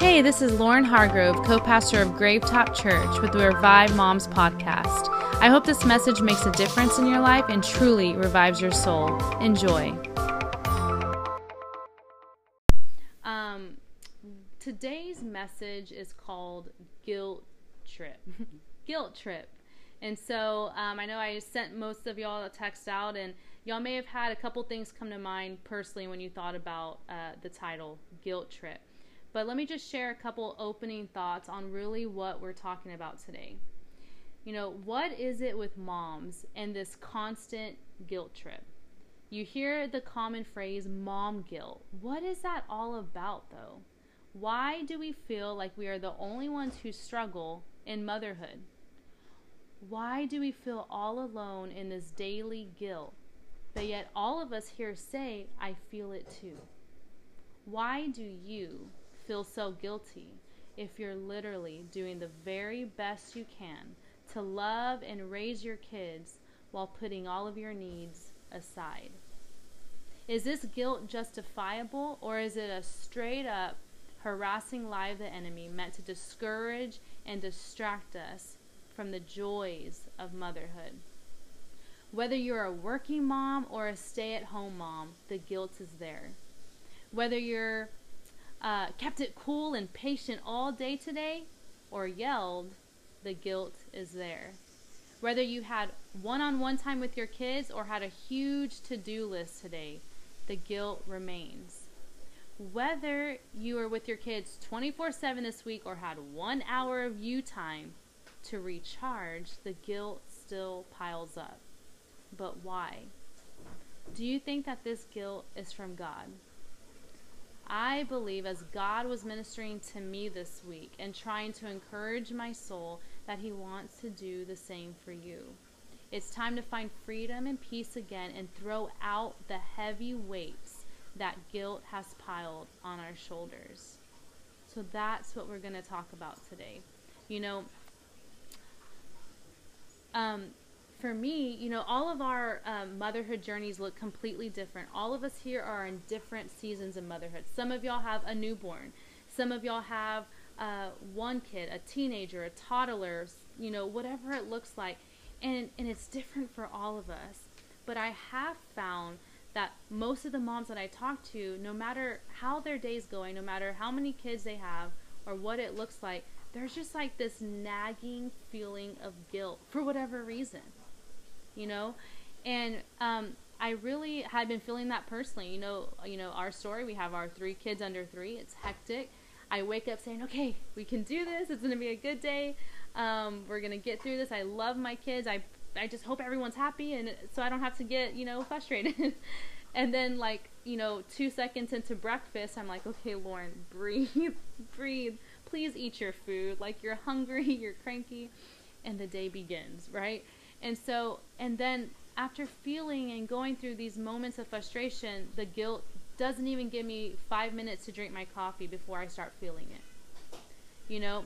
Hey, this is Lauren Hargrove, co pastor of Gravetop Church with the Revive Moms podcast. I hope this message makes a difference in your life and truly revives your soul. Enjoy. Um, today's message is called Guilt Trip. Guilt Trip. And so um, I know I sent most of y'all a text out, and y'all may have had a couple things come to mind personally when you thought about uh, the title, Guilt Trip. But let me just share a couple opening thoughts on really what we're talking about today. You know, what is it with moms and this constant guilt trip? You hear the common phrase mom guilt. What is that all about, though? Why do we feel like we are the only ones who struggle in motherhood? Why do we feel all alone in this daily guilt? But yet, all of us here say, I feel it too. Why do you feel so guilty if you're literally doing the very best you can to love and raise your kids while putting all of your needs aside? Is this guilt justifiable or is it a straight up harassing lie of the enemy meant to discourage and distract us from the joys of motherhood? Whether you're a working mom or a stay at home mom, the guilt is there. Whether you're uh, kept it cool and patient all day today, or yelled, the guilt is there. Whether you had one on one time with your kids or had a huge to do list today, the guilt remains. Whether you were with your kids 24 7 this week or had one hour of you time to recharge, the guilt still piles up. But why? Do you think that this guilt is from God? I believe as God was ministering to me this week and trying to encourage my soul that He wants to do the same for you. It's time to find freedom and peace again and throw out the heavy weights that guilt has piled on our shoulders. So that's what we're going to talk about today. You know, um, for me, you know, all of our um, motherhood journeys look completely different. All of us here are in different seasons of motherhood. Some of y'all have a newborn. Some of y'all have uh, one kid, a teenager, a toddler, you know, whatever it looks like. And, and it's different for all of us. But I have found that most of the moms that I talk to, no matter how their day's going, no matter how many kids they have or what it looks like, there's just like this nagging feeling of guilt for whatever reason you know? And um, i really had been feeling that personally you know you know our story we have our three kids under three it's hectic. I wake up saying okay we can do this it's going to be a good day um, we're going to get through this i love my kids i i just hope everyone's happy and so i don't have to get you know frustrated. And then like you know two seconds into breakfast i'm like okay lauren breathe breathe. Please eat your food like you're hungry you're cranky. And the day begins right and so, and then after feeling and going through these moments of frustration, the guilt doesn't even give me five minutes to drink my coffee before I start feeling it. You know?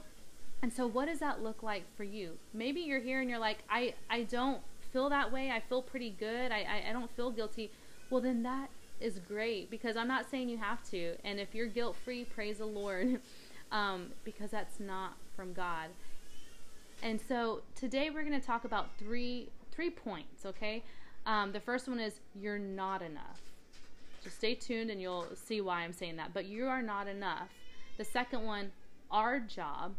And so, what does that look like for you? Maybe you're here and you're like, I, I don't feel that way. I feel pretty good. I, I, I don't feel guilty. Well, then that is great because I'm not saying you have to. And if you're guilt free, praise the Lord um, because that's not from God. And so today we're going to talk about three three points. Okay, um, the first one is you're not enough. Just stay tuned and you'll see why I'm saying that. But you are not enough. The second one, our job,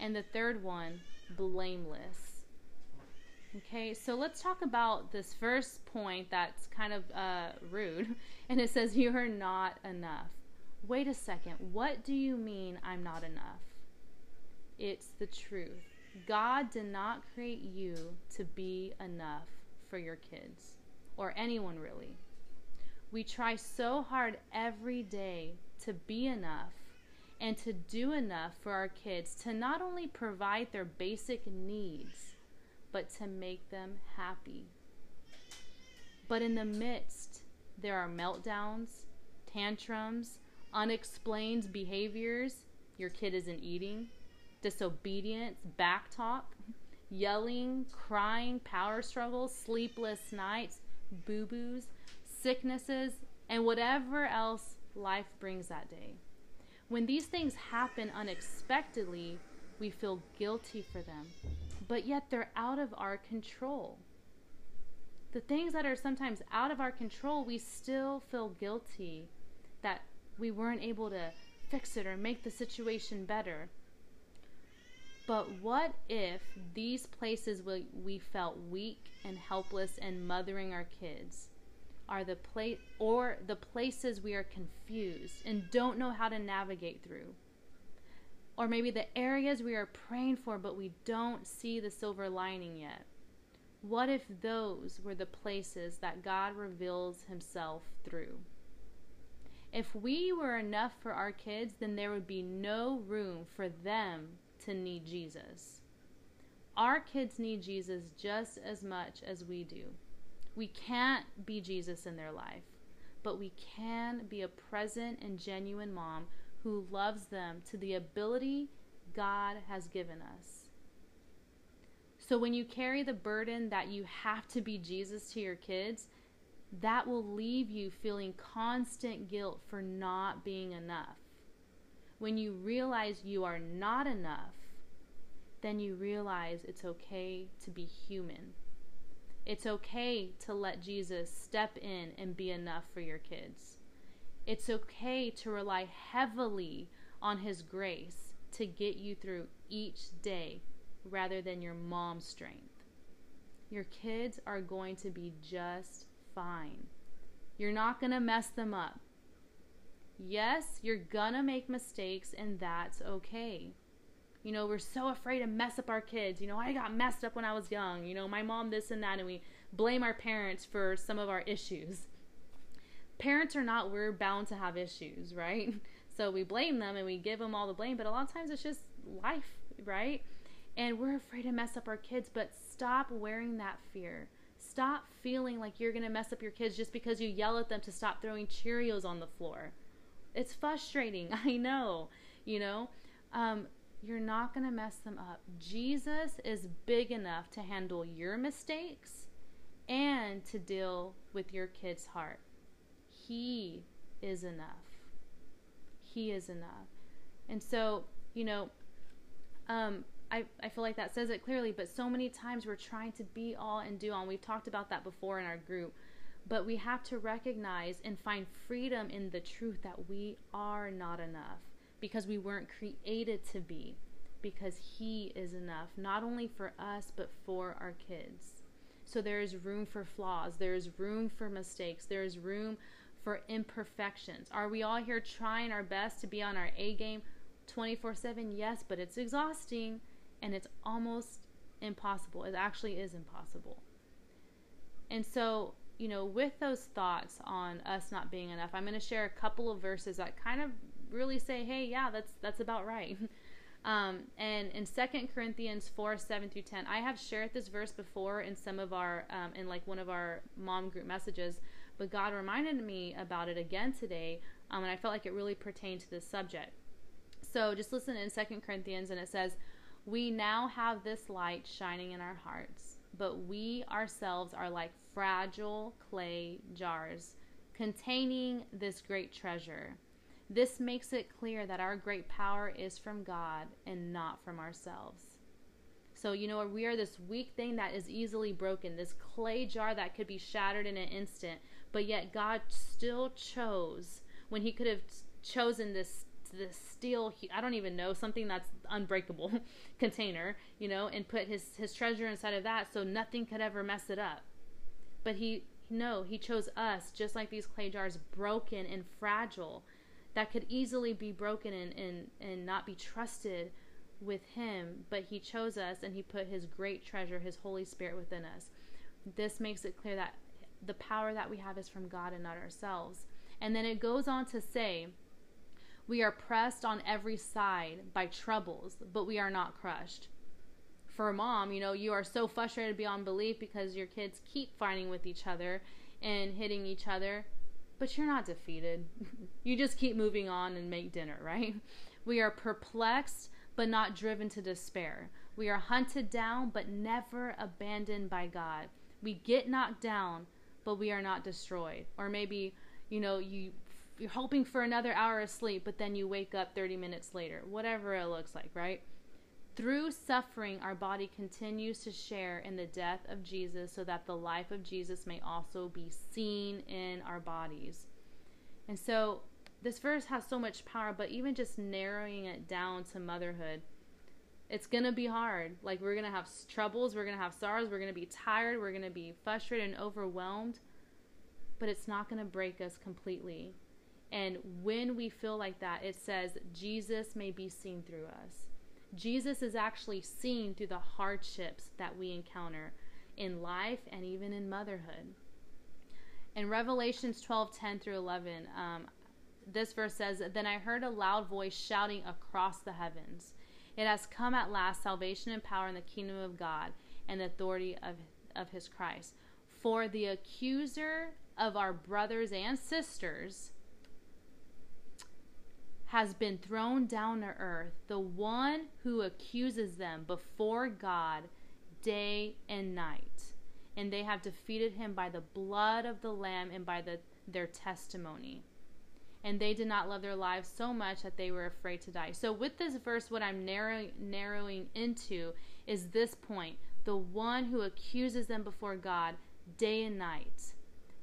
and the third one, blameless. Okay, so let's talk about this first point that's kind of uh, rude, and it says you are not enough. Wait a second, what do you mean I'm not enough? It's the truth. God did not create you to be enough for your kids or anyone really. We try so hard every day to be enough and to do enough for our kids to not only provide their basic needs, but to make them happy. But in the midst, there are meltdowns, tantrums, unexplained behaviors. Your kid isn't eating disobedience, backtalk, yelling, crying, power struggles, sleepless nights, boo boos, sicknesses, and whatever else life brings that day. When these things happen unexpectedly, we feel guilty for them, but yet they're out of our control. The things that are sometimes out of our control, we still feel guilty that we weren't able to fix it or make the situation better. But what if these places we, we felt weak and helpless and mothering our kids are the place or the places we are confused and don't know how to navigate through? Or maybe the areas we are praying for but we don't see the silver lining yet. What if those were the places that God reveals himself through? If we were enough for our kids, then there would be no room for them to need Jesus. Our kids need Jesus just as much as we do. We can't be Jesus in their life, but we can be a present and genuine mom who loves them to the ability God has given us. So when you carry the burden that you have to be Jesus to your kids, that will leave you feeling constant guilt for not being enough. When you realize you are not enough, then you realize it's okay to be human. It's okay to let Jesus step in and be enough for your kids. It's okay to rely heavily on His grace to get you through each day rather than your mom's strength. Your kids are going to be just fine. You're not going to mess them up. Yes, you're to make mistakes, and that's okay. You know, we're so afraid to mess up our kids. You know, I got messed up when I was young. You know, my mom this and that, and we blame our parents for some of our issues. Parents are not, we're bound to have issues, right? So we blame them and we give them all the blame, but a lot of times it's just life, right? And we're afraid to mess up our kids, but stop wearing that fear. Stop feeling like you're going to mess up your kids just because you yell at them to stop throwing Cheerios on the floor. It's frustrating, I know, you know. Um, you're not going to mess them up. Jesus is big enough to handle your mistakes and to deal with your kid's heart. He is enough. He is enough. And so, you know, um, I, I feel like that says it clearly, but so many times we're trying to be all and do all. And we've talked about that before in our group. But we have to recognize and find freedom in the truth that we are not enough because we weren't created to be, because He is enough, not only for us, but for our kids. So there is room for flaws, there is room for mistakes, there is room for imperfections. Are we all here trying our best to be on our A game 24 7? Yes, but it's exhausting and it's almost impossible. It actually is impossible. And so, you know, with those thoughts on us not being enough, I'm going to share a couple of verses that kind of really say, "Hey, yeah, that's that's about right." Um, and in Second Corinthians 4 7 through 10, I have shared this verse before in some of our, um, in like one of our mom group messages, but God reminded me about it again today, um, and I felt like it really pertained to this subject. So just listen in Second Corinthians, and it says, we now have this light shining in our hearts, but we ourselves are like fragile clay jars containing this great treasure. This makes it clear that our great power is from God and not from ourselves. So, you know, we are this weak thing that is easily broken, this clay jar that could be shattered in an instant, but yet God still chose when He could have chosen this this steel i don't even know something that's unbreakable container you know and put his his treasure inside of that so nothing could ever mess it up. But he no he chose us just like these clay jars broken and fragile that could easily be broken and and, and not be trusted with him. But he chose us and he put his great treasure his holy spirit within us. This makes it clear that the power that we have is from god and not ourselves. And then it goes on to say we are pressed on every side by troubles, but we are not crushed. For a mom, you know, you are so frustrated beyond belief because your kids keep fighting with each other and hitting each other, but you're not defeated. you just keep moving on and make dinner, right? We are perplexed, but not driven to despair. We are hunted down, but never abandoned by God. We get knocked down, but we are not destroyed. Or maybe, you know, you you're hoping for another hour of sleep, but then you wake up 30 minutes later, whatever it looks like, right? Through suffering, our body continues to share in the death of Jesus so that the life of Jesus may also be seen in our bodies. And so this verse has so much power, but even just narrowing it down to motherhood, it's going to be hard. Like, we're going to have troubles, we're going to have sorrows, we're going to be tired, we're going to be frustrated and overwhelmed, but it's not going to break us completely. And when we feel like that, it says Jesus may be seen through us. Jesus is actually seen through the hardships that we encounter in life and even in motherhood. In Revelations 12 10 through 11, um, this verse says, Then I heard a loud voice shouting across the heavens, It has come at last, salvation and power in the kingdom of God and the authority of, of his Christ. For the accuser of our brothers and sisters has been thrown down to earth, the one who accuses them before God day and night. And they have defeated him by the blood of the Lamb and by the, their testimony. And they did not love their lives so much that they were afraid to die. So, with this verse, what I'm narrow, narrowing into is this point the one who accuses them before God day and night.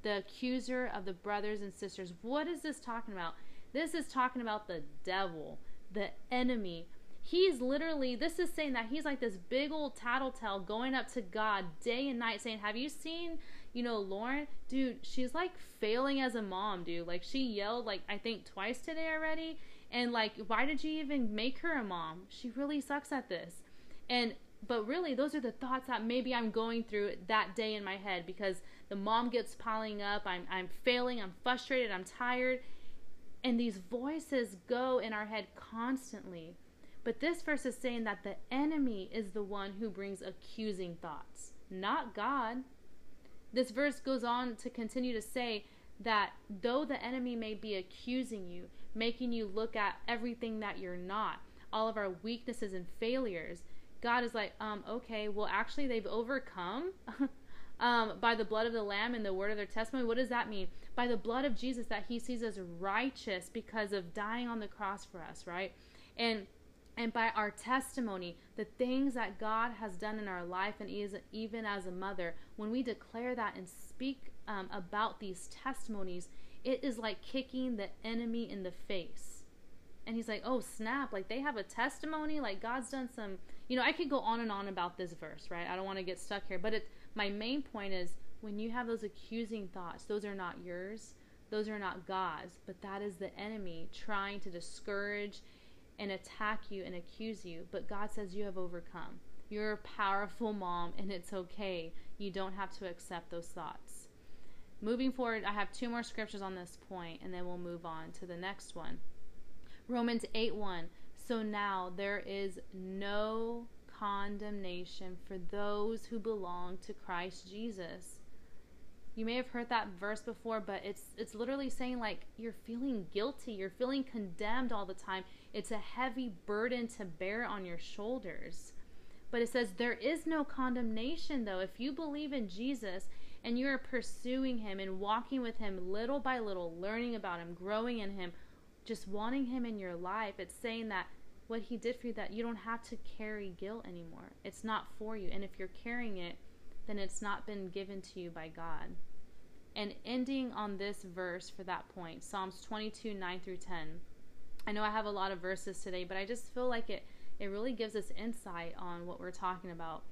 The accuser of the brothers and sisters. What is this talking about? This is talking about the devil, the enemy. He's literally, this is saying that he's like this big old tattletale going up to God day and night saying, Have you seen, you know, Lauren? Dude, she's like failing as a mom, dude. Like she yelled, like, I think twice today already. And like, why did you even make her a mom? She really sucks at this. And but really those are the thoughts that maybe I'm going through that day in my head because the mom gets piling up I'm I'm failing I'm frustrated I'm tired and these voices go in our head constantly. But this verse is saying that the enemy is the one who brings accusing thoughts, not God. This verse goes on to continue to say that though the enemy may be accusing you, making you look at everything that you're not, all of our weaknesses and failures, God is like, um, okay, well, actually, they've overcome um, by the blood of the Lamb and the word of their testimony. What does that mean? By the blood of Jesus, that He sees us righteous because of dying on the cross for us, right? And and by our testimony, the things that God has done in our life, and even as a mother, when we declare that and speak um, about these testimonies, it is like kicking the enemy in the face. And he's like, oh, snap, like they have a testimony, like God's done some, you know, I could go on and on about this verse, right? I don't want to get stuck here, but it, my main point is when you have those accusing thoughts, those are not yours, those are not God's, but that is the enemy trying to discourage and attack you and accuse you. But God says you have overcome. You're a powerful mom, and it's okay. You don't have to accept those thoughts. Moving forward, I have two more scriptures on this point, and then we'll move on to the next one. Romans 8 1. So now there is no condemnation for those who belong to Christ Jesus. You may have heard that verse before, but it's it's literally saying like you're feeling guilty, you're feeling condemned all the time. It's a heavy burden to bear on your shoulders. But it says there is no condemnation though. If you believe in Jesus and you're pursuing him and walking with him little by little, learning about him, growing in him, just wanting him in your life, it's saying that what he did for you that you don't have to carry guilt anymore. It's not for you. And if you're carrying it, then it's not been given to you by God. And ending on this verse for that point, Psalms 22, 9 through 10. I know I have a lot of verses today, but I just feel like it, it really gives us insight on what we're talking about.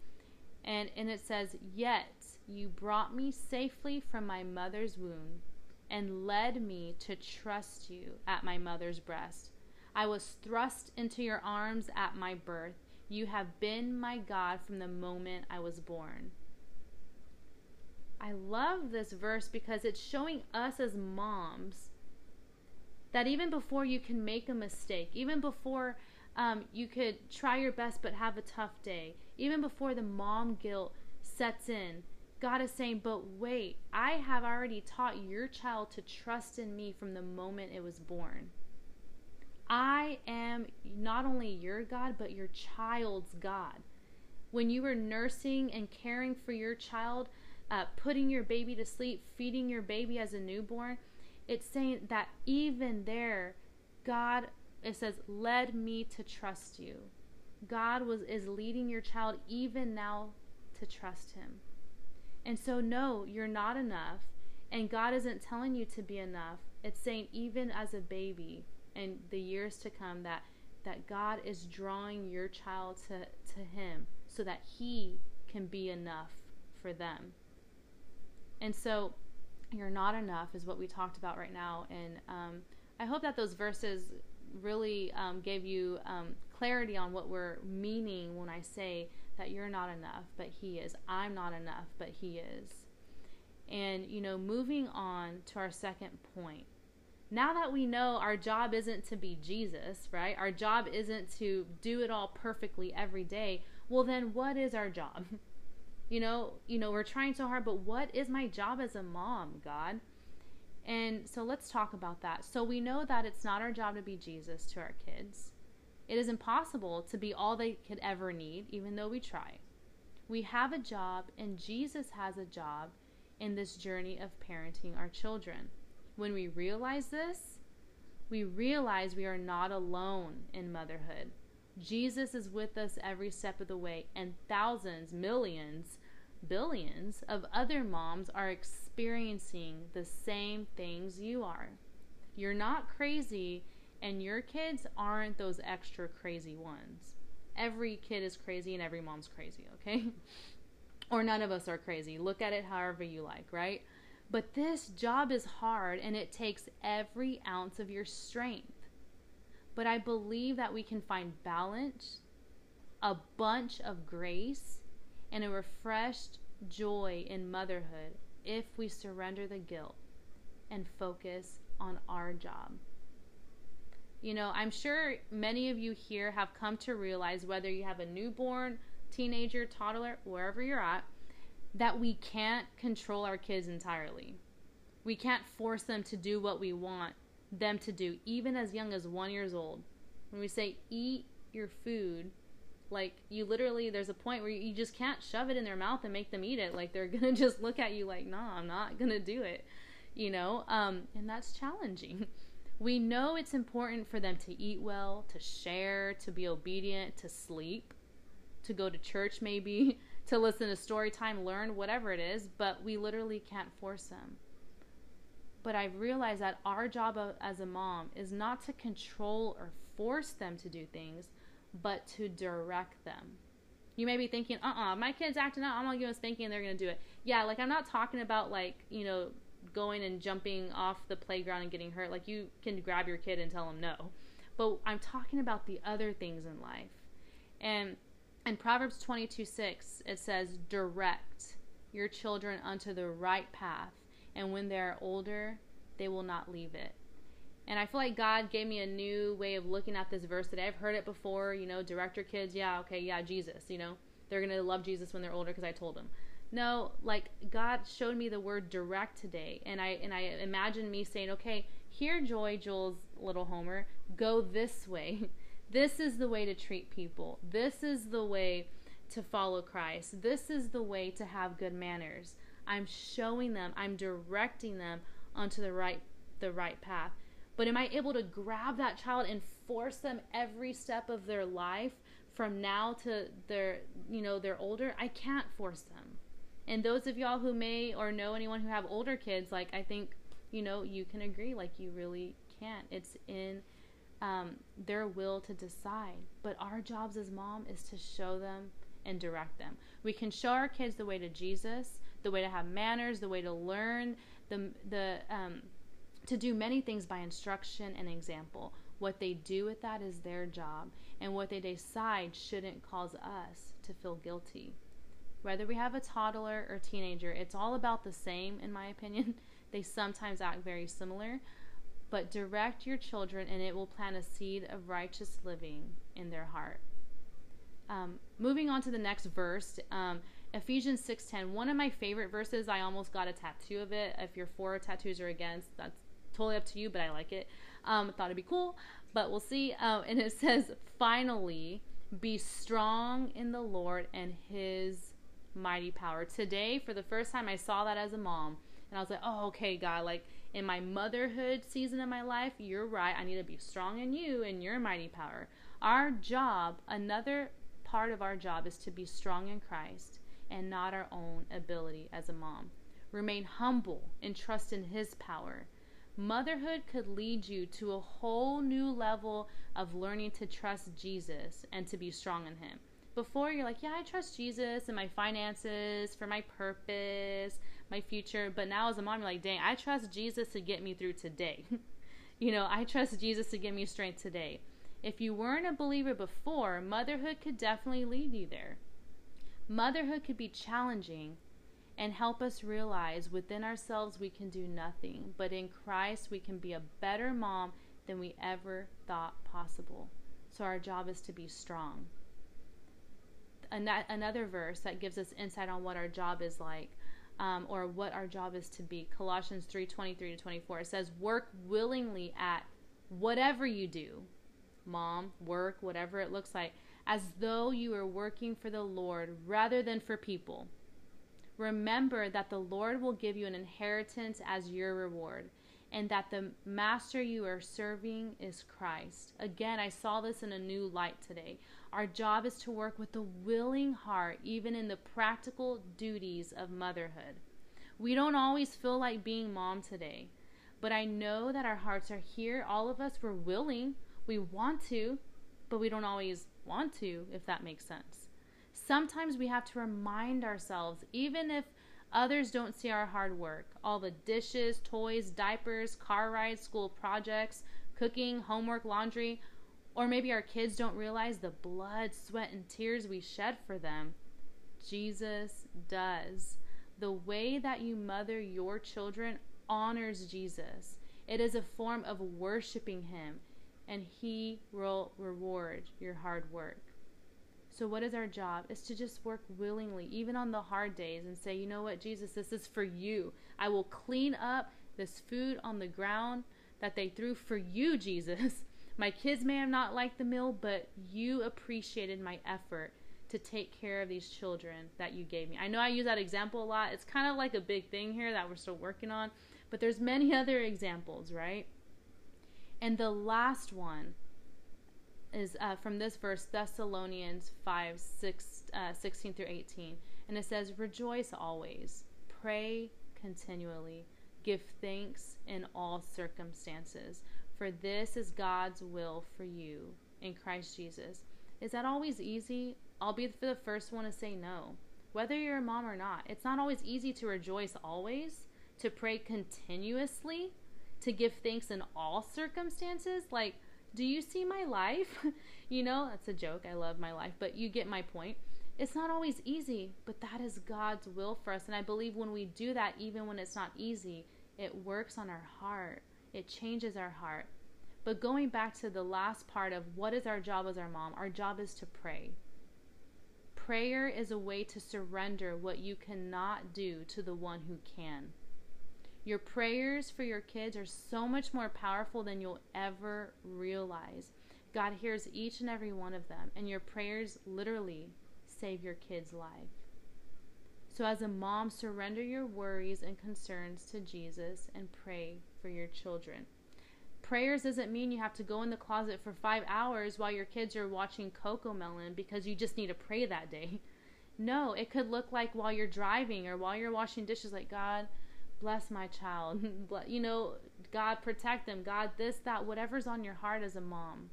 And, and it says, Yet you brought me safely from my mother's womb and led me to trust you at my mother's breast. I was thrust into your arms at my birth. You have been my God from the moment I was born. I love this verse because it's showing us as moms that even before you can make a mistake, even before um, you could try your best but have a tough day, even before the mom guilt sets in, God is saying, But wait, I have already taught your child to trust in me from the moment it was born. I am not only your God, but your child's God. When you were nursing and caring for your child, uh, putting your baby to sleep, feeding your baby as a newborn, It's saying that even there, God, it says, led me to trust you. God was is leading your child even now to trust him. And so no, you're not enough. And God isn't telling you to be enough. It's saying even as a baby and the years to come that that God is drawing your child to, to him so that he can be enough for them. And so you're not enough is what we talked about right now. And um, I hope that those verses really um, gave you um, clarity on what we're meaning when I say that you're not enough, but He is. I'm not enough, but He is. And, you know, moving on to our second point. Now that we know our job isn't to be Jesus, right? Our job isn't to do it all perfectly every day. Well, then what is our job? You know, you know, we're trying so hard, but what is my job as a mom, God? And so let's talk about that. So we know that it's not our job to be Jesus to our kids. It is impossible to be all they could ever need, even though we try. We have a job, and Jesus has a job in this journey of parenting our children. When we realize this, we realize we are not alone in motherhood. Jesus is with us every step of the way, and thousands, millions, billions of other moms are experiencing the same things you are. You're not crazy, and your kids aren't those extra crazy ones. Every kid is crazy, and every mom's crazy, okay? or none of us are crazy. Look at it however you like, right? But this job is hard, and it takes every ounce of your strength. But I believe that we can find balance, a bunch of grace, and a refreshed joy in motherhood if we surrender the guilt and focus on our job. You know, I'm sure many of you here have come to realize whether you have a newborn, teenager, toddler, wherever you're at, that we can't control our kids entirely. We can't force them to do what we want them to do, even as young as one years old. When we say eat your food, like you literally, there's a point where you just can't shove it in their mouth and make them eat it. Like they're gonna just look at you like, "Nah, I'm not gonna do it," you know. Um, and that's challenging. We know it's important for them to eat well, to share, to be obedient, to sleep, to go to church, maybe, to listen to story time, learn, whatever it is. But we literally can't force them. But I've realized that our job as a mom is not to control or force them to do things, but to direct them. You may be thinking, uh uh-uh, uh my kid's acting out, I'm gonna give spanking and they're gonna do it. Yeah, like I'm not talking about like, you know, going and jumping off the playground and getting hurt. Like you can grab your kid and tell them no. But I'm talking about the other things in life. And in Proverbs 22 6, it says, Direct your children unto the right path, and when they are older, they will not leave it. And I feel like God gave me a new way of looking at this verse today. I've heard it before, you know, direct your kids, yeah, okay, yeah, Jesus, you know, they're going to love Jesus when they're older because I told them. No, like God showed me the word direct today, and I and I imagine me saying, okay, here, Joy, Jules, little Homer, go this way. This is the way to treat people. This is the way to follow Christ. This is the way to have good manners. I'm showing them, I'm directing them onto the right the right path. But am I able to grab that child and force them every step of their life from now to their you know they're older? I can't force them. And those of y'all who may or know anyone who have older kids, like I think you know you can agree, like you really can't. It's in um, their will to decide. But our jobs as mom is to show them and direct them. We can show our kids the way to Jesus, the way to have manners, the way to learn, the the um, to do many things by instruction and example. What they do with that is their job, and what they decide shouldn't cause us to feel guilty. Whether we have a toddler or teenager, it's all about the same, in my opinion. They sometimes act very similar, but direct your children, and it will plant a seed of righteous living in their heart. Um, moving on to the next verse, um, Ephesians 6:10, one of my favorite verses. I almost got a tattoo of it. If you're for tattoos or against, that's totally up to you, but I like it. Um, thought it'd be cool, but we'll see. Uh, and it says, "Finally, be strong in the Lord and His mighty power." Today, for the first time, I saw that as a mom, and I was like, "Oh, okay, God, like." In my motherhood season of my life, you're right. I need to be strong in you and your mighty power. Our job, another part of our job, is to be strong in Christ and not our own ability as a mom. Remain humble and trust in His power. Motherhood could lead you to a whole new level of learning to trust Jesus and to be strong in Him. Before you're like, yeah, I trust Jesus and my finances for my purpose, my future. But now as a mom, you're like, dang, I trust Jesus to get me through today. you know, I trust Jesus to give me strength today. If you weren't a believer before, motherhood could definitely lead you there. Motherhood could be challenging, and help us realize within ourselves we can do nothing, but in Christ we can be a better mom than we ever thought possible. So our job is to be strong. Another verse that gives us insight on what our job is like. Um, or what our job is to be. Colossians 3 23 to 24. It says, Work willingly at whatever you do, mom, work, whatever it looks like, as though you are working for the Lord rather than for people Remember that the Lord will give you an inheritance as your reward, and that the master you are serving is Christ. Again, I saw this in a new light today. Our job is to work with a willing heart, even in the practical duties of motherhood. We don't always feel like being mom today, but I know that our hearts are here. All of us, we're willing, we want to, but we don't always want to, if that makes sense sometimes we have to remind ourselves, even if others don't see our hard work, all the dishes, toys, diapers, car rides, school projects, cooking, homework, laundry, or maybe our kids don't realize the blood, sweat, and tears we shed for them. Jesus does. The way that you mother your children honors Jesus. It is a form of worshiping Him, and He will reward your hard work. So, what is our job? Is to just work willingly, even on the hard days, and say, you know what, Jesus, this is for you. I will clean up this food on the ground that they threw for you, Jesus. My kids may have not liked the meal, but you appreciated my effort to take care of these children that you gave me. I know I use that example a lot. It's kind of like a big thing here that we're still working on, but there's many other examples, right? And the last one is uh, from this verse, Thessalonians 5 6, uh, 16 through 18. And it says, Rejoice always, pray continually, give thanks in all circumstances, for this is God's will for you in Christ Jesus. Is that always easy? I'll be the first one to say no. Whether you're a mom or not, it's not always easy to rejoice always, to pray continuously, to give thanks in all circumstances. Like, do you see my life? you know, that's a joke. I love my life, but you get my point. It's not always easy, but that is God's will for us. And I believe when we do that, even when it's not easy, it works on our heart, it changes our heart. But going back to the last part of what is our job as our mom, our job is to pray. Prayer is a way to surrender what you cannot do to the one who can. Your prayers for your kids are so much more powerful than you'll ever realize. God hears each and every one of them, and your prayers literally save your kid's life. So, as a mom, surrender your worries and concerns to Jesus and pray for your children. Prayers doesn't mean you have to go in the closet for five hours while your kids are watching Cocomelon because you just need to pray that day. No, it could look like while you're driving or while you're washing dishes, like, God, bless my child. you know, God protect them. God this, that, whatever's on your heart as a mom.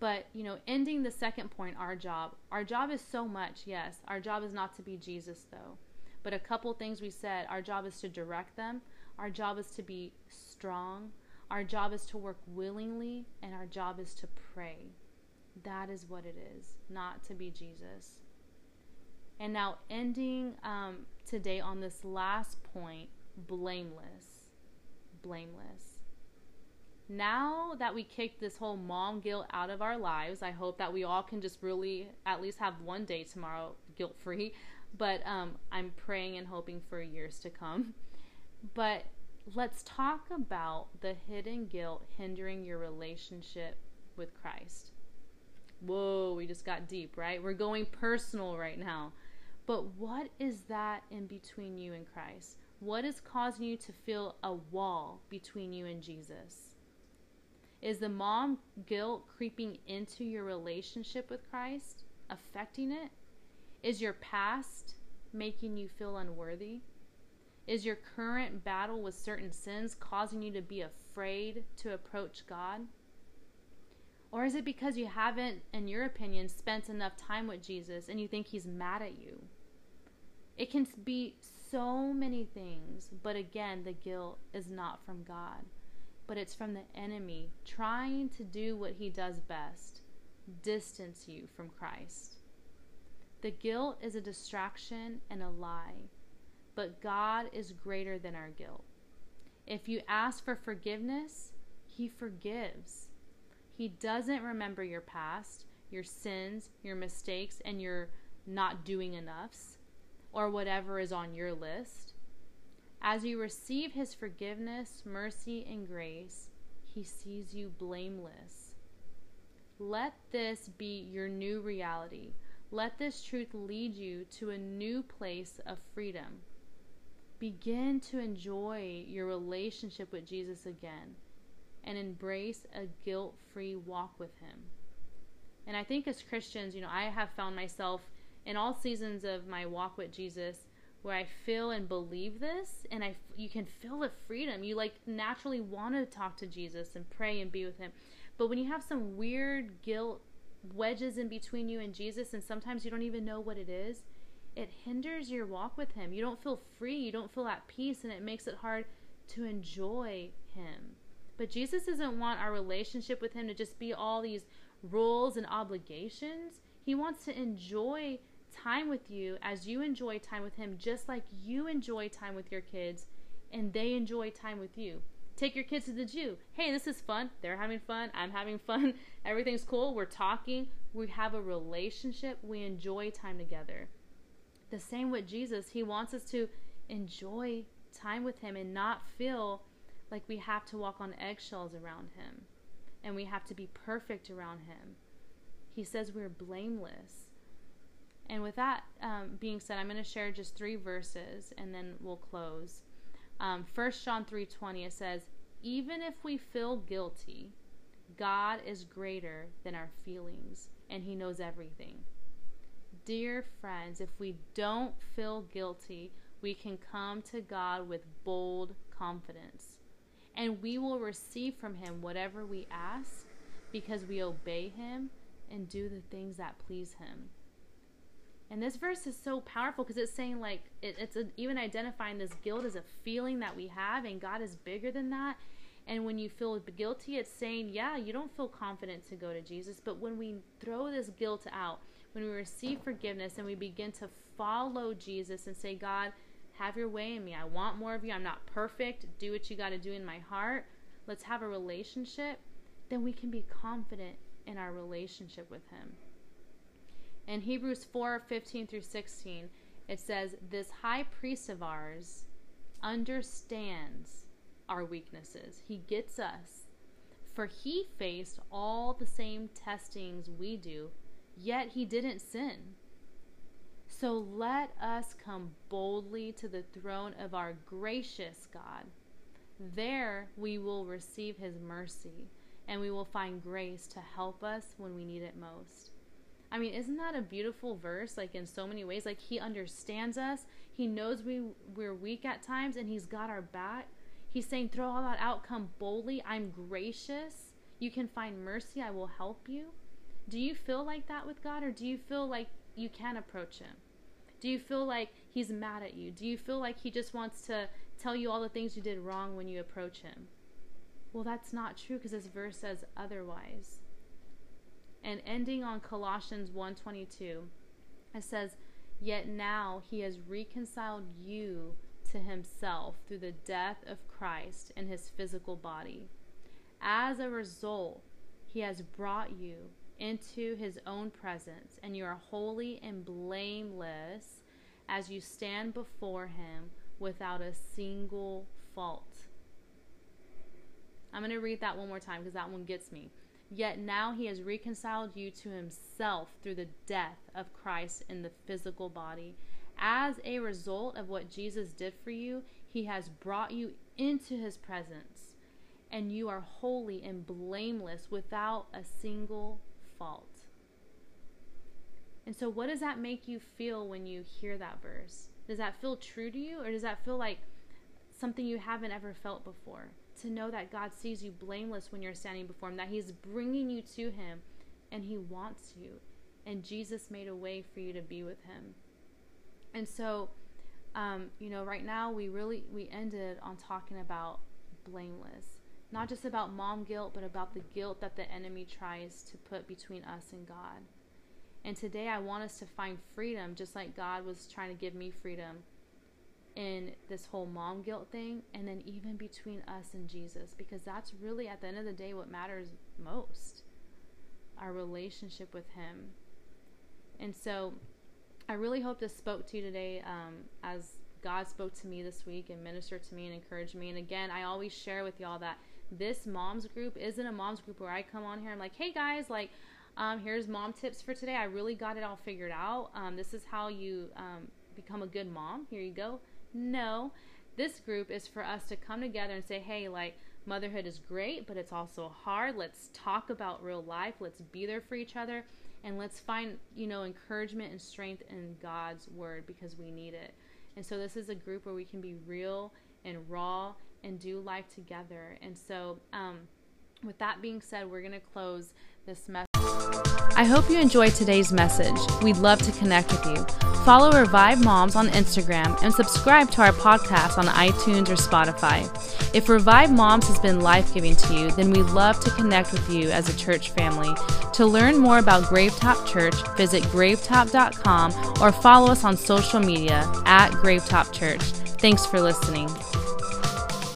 But, you know, ending the second point, our job. Our job is so much, yes. Our job is not to be Jesus, though. But a couple things we said our job is to direct them, our job is to be strong, our job is to work willingly, and our job is to pray. That is what it is, not to be Jesus. And now, ending um, today on this last point blameless. Blameless. Now that we kicked this whole mom guilt out of our lives, I hope that we all can just really at least have one day tomorrow guilt free. But um, I'm praying and hoping for years to come. But let's talk about the hidden guilt hindering your relationship with Christ. Whoa, we just got deep, right? We're going personal right now. But what is that in between you and Christ? What is causing you to feel a wall between you and Jesus? Is the mom guilt creeping into your relationship with Christ, affecting it? Is your past making you feel unworthy? Is your current battle with certain sins causing you to be afraid to approach God? Or is it because you haven't, in your opinion, spent enough time with Jesus and you think he's mad at you? It can be so many things, but again, the guilt is not from God but it's from the enemy trying to do what he does best distance you from Christ. The guilt is a distraction and a lie, but God is greater than our guilt. If you ask for forgiveness, He forgives. He doesn't remember your past, your sins, your mistakes, and your not doing enoughs, or whatever is on your list. As you receive his forgiveness, mercy, and grace, he sees you blameless. Let this be your new reality. Let this truth lead you to a new place of freedom. Begin to enjoy your relationship with Jesus again and embrace a guilt free walk with Him. And I think as Christians, you know, I have found myself in all seasons of my walk with Jesus where I feel and believe this, and I you can feel the freedom. You like naturally want to talk to Jesus and pray and be with Him, but when you have some weird guilt wedges in between you and Jesus, and sometimes you don't even know what it is, it hinders your walk with Him. You don't feel free, you don't feel at peace, and it makes it hard to enjoy Him. But Jesus doesn't want our relationship with Him to just be all these rules and obligations. He wants to enjoy time with you as you enjoy time with Him, just like you enjoy time with your kids and they enjoy time with you. Take your kids to the zoo. Hey, this is fun. They're having fun. I'm having fun. Everything's cool. We're talking. We have a relationship. We enjoy time together. The same with Jesus. He wants us to enjoy time with Him and not feel like we have to walk on eggshells around Him and we have to be perfect around Him. He says we're blameless. And with that um, being said, I'm going to share just three verses and then we'll close. Um, 1 John 3:20 it says, "Even if we feel guilty, God is greater than our feelings and he knows everything." Dear friends, if we don't feel guilty, we can come to God with bold confidence. And we will receive from him whatever we ask because we obey him and do the things that please him. And this verse is so powerful because it's saying like it, it's a, even identifying this guilt as a feeling that we have, and God is bigger than that. And when you feel guilty, it's saying, yeah, you don't feel confident to go to Jesus. But when we throw this guilt out, when we receive forgiveness and we begin to follow Jesus and say, God, have your way in me. I want more of you. I'm not perfect. Do what you got to do in my heart. Let's have a relationship. Then we can be confident in our relationship with Him. In Hebrews 4 15 through 16, it says, This high priest of ours understands our weaknesses. He gets us. For he faced all the same testings we do, yet he didn't sin. So let us come boldly to the throne of our gracious God. There we will receive his mercy, and we will find grace to help us when we need it most. I mean, isn't that a beautiful verse? Like in so many ways, like He understands us. He knows we we're weak at times, and He's got our back. He's saying, "Throw all that out. Come boldly. I'm gracious. You can find mercy. I will help you." Do you feel like that with God, or do you feel like you can approach Him? Do you feel like He's mad at you? Do you feel like He just wants to tell you all the things you did wrong when you approach Him? Well, that's not true because this verse says otherwise and ending on Colossians 1:22. It says, "Yet now he has reconciled you to himself through the death of Christ in his physical body. As a result, he has brought you into his own presence, and you are holy and blameless as you stand before him without a single fault." I'm going to read that one more time because that one gets me. Yet now he has reconciled you to himself through the death of Christ in the physical body. As a result of what Jesus did for you, He has brought you into his presence, and you are holy and blameless without a single fault. And so, what does that make you feel when you hear that verse? Does that feel true to you, or does that feel like something you haven't ever felt before? To know that God sees you blameless when you're standing before Him, that He's bringing you to Him, and He wants you, and Jesus made a way for you to be with Him. And so, um, you know, right now we really we ended on talking about blameless, not just about mom guilt, but about the guilt that the enemy tries to put between us and God. And today I want us to find freedom, just like God was trying to give me freedom in this whole mom guilt thing, and then even between us and Jesus, because that's really at the end of the day what matters most our relationship with Him. And so I really hope this spoke to you today um, as God spoke to me this week and ministered to me and encouraged me. And again, I always share with y'all that this moms group isn't a moms group where I come on here. I'm like, hey guys, like, um, here's mom tips for today. I really got it all figured out. Um, this is how you um, become a good mom. Here you go. No, this group is for us to come together and say, hey, like, motherhood is great, but it's also hard. Let's talk about real life. Let's be there for each other. And let's find, you know, encouragement and strength in God's word because we need it. And so this is a group where we can be real and raw and do life together. And so, um, with that being said, we're going to close this message. I hope you enjoyed today's message. We'd love to connect with you. Follow Revive Moms on Instagram and subscribe to our podcast on iTunes or Spotify. If Revive Moms has been life giving to you, then we'd love to connect with you as a church family. To learn more about Gravetop Church, visit gravetop.com or follow us on social media at Gravetop Church. Thanks for listening.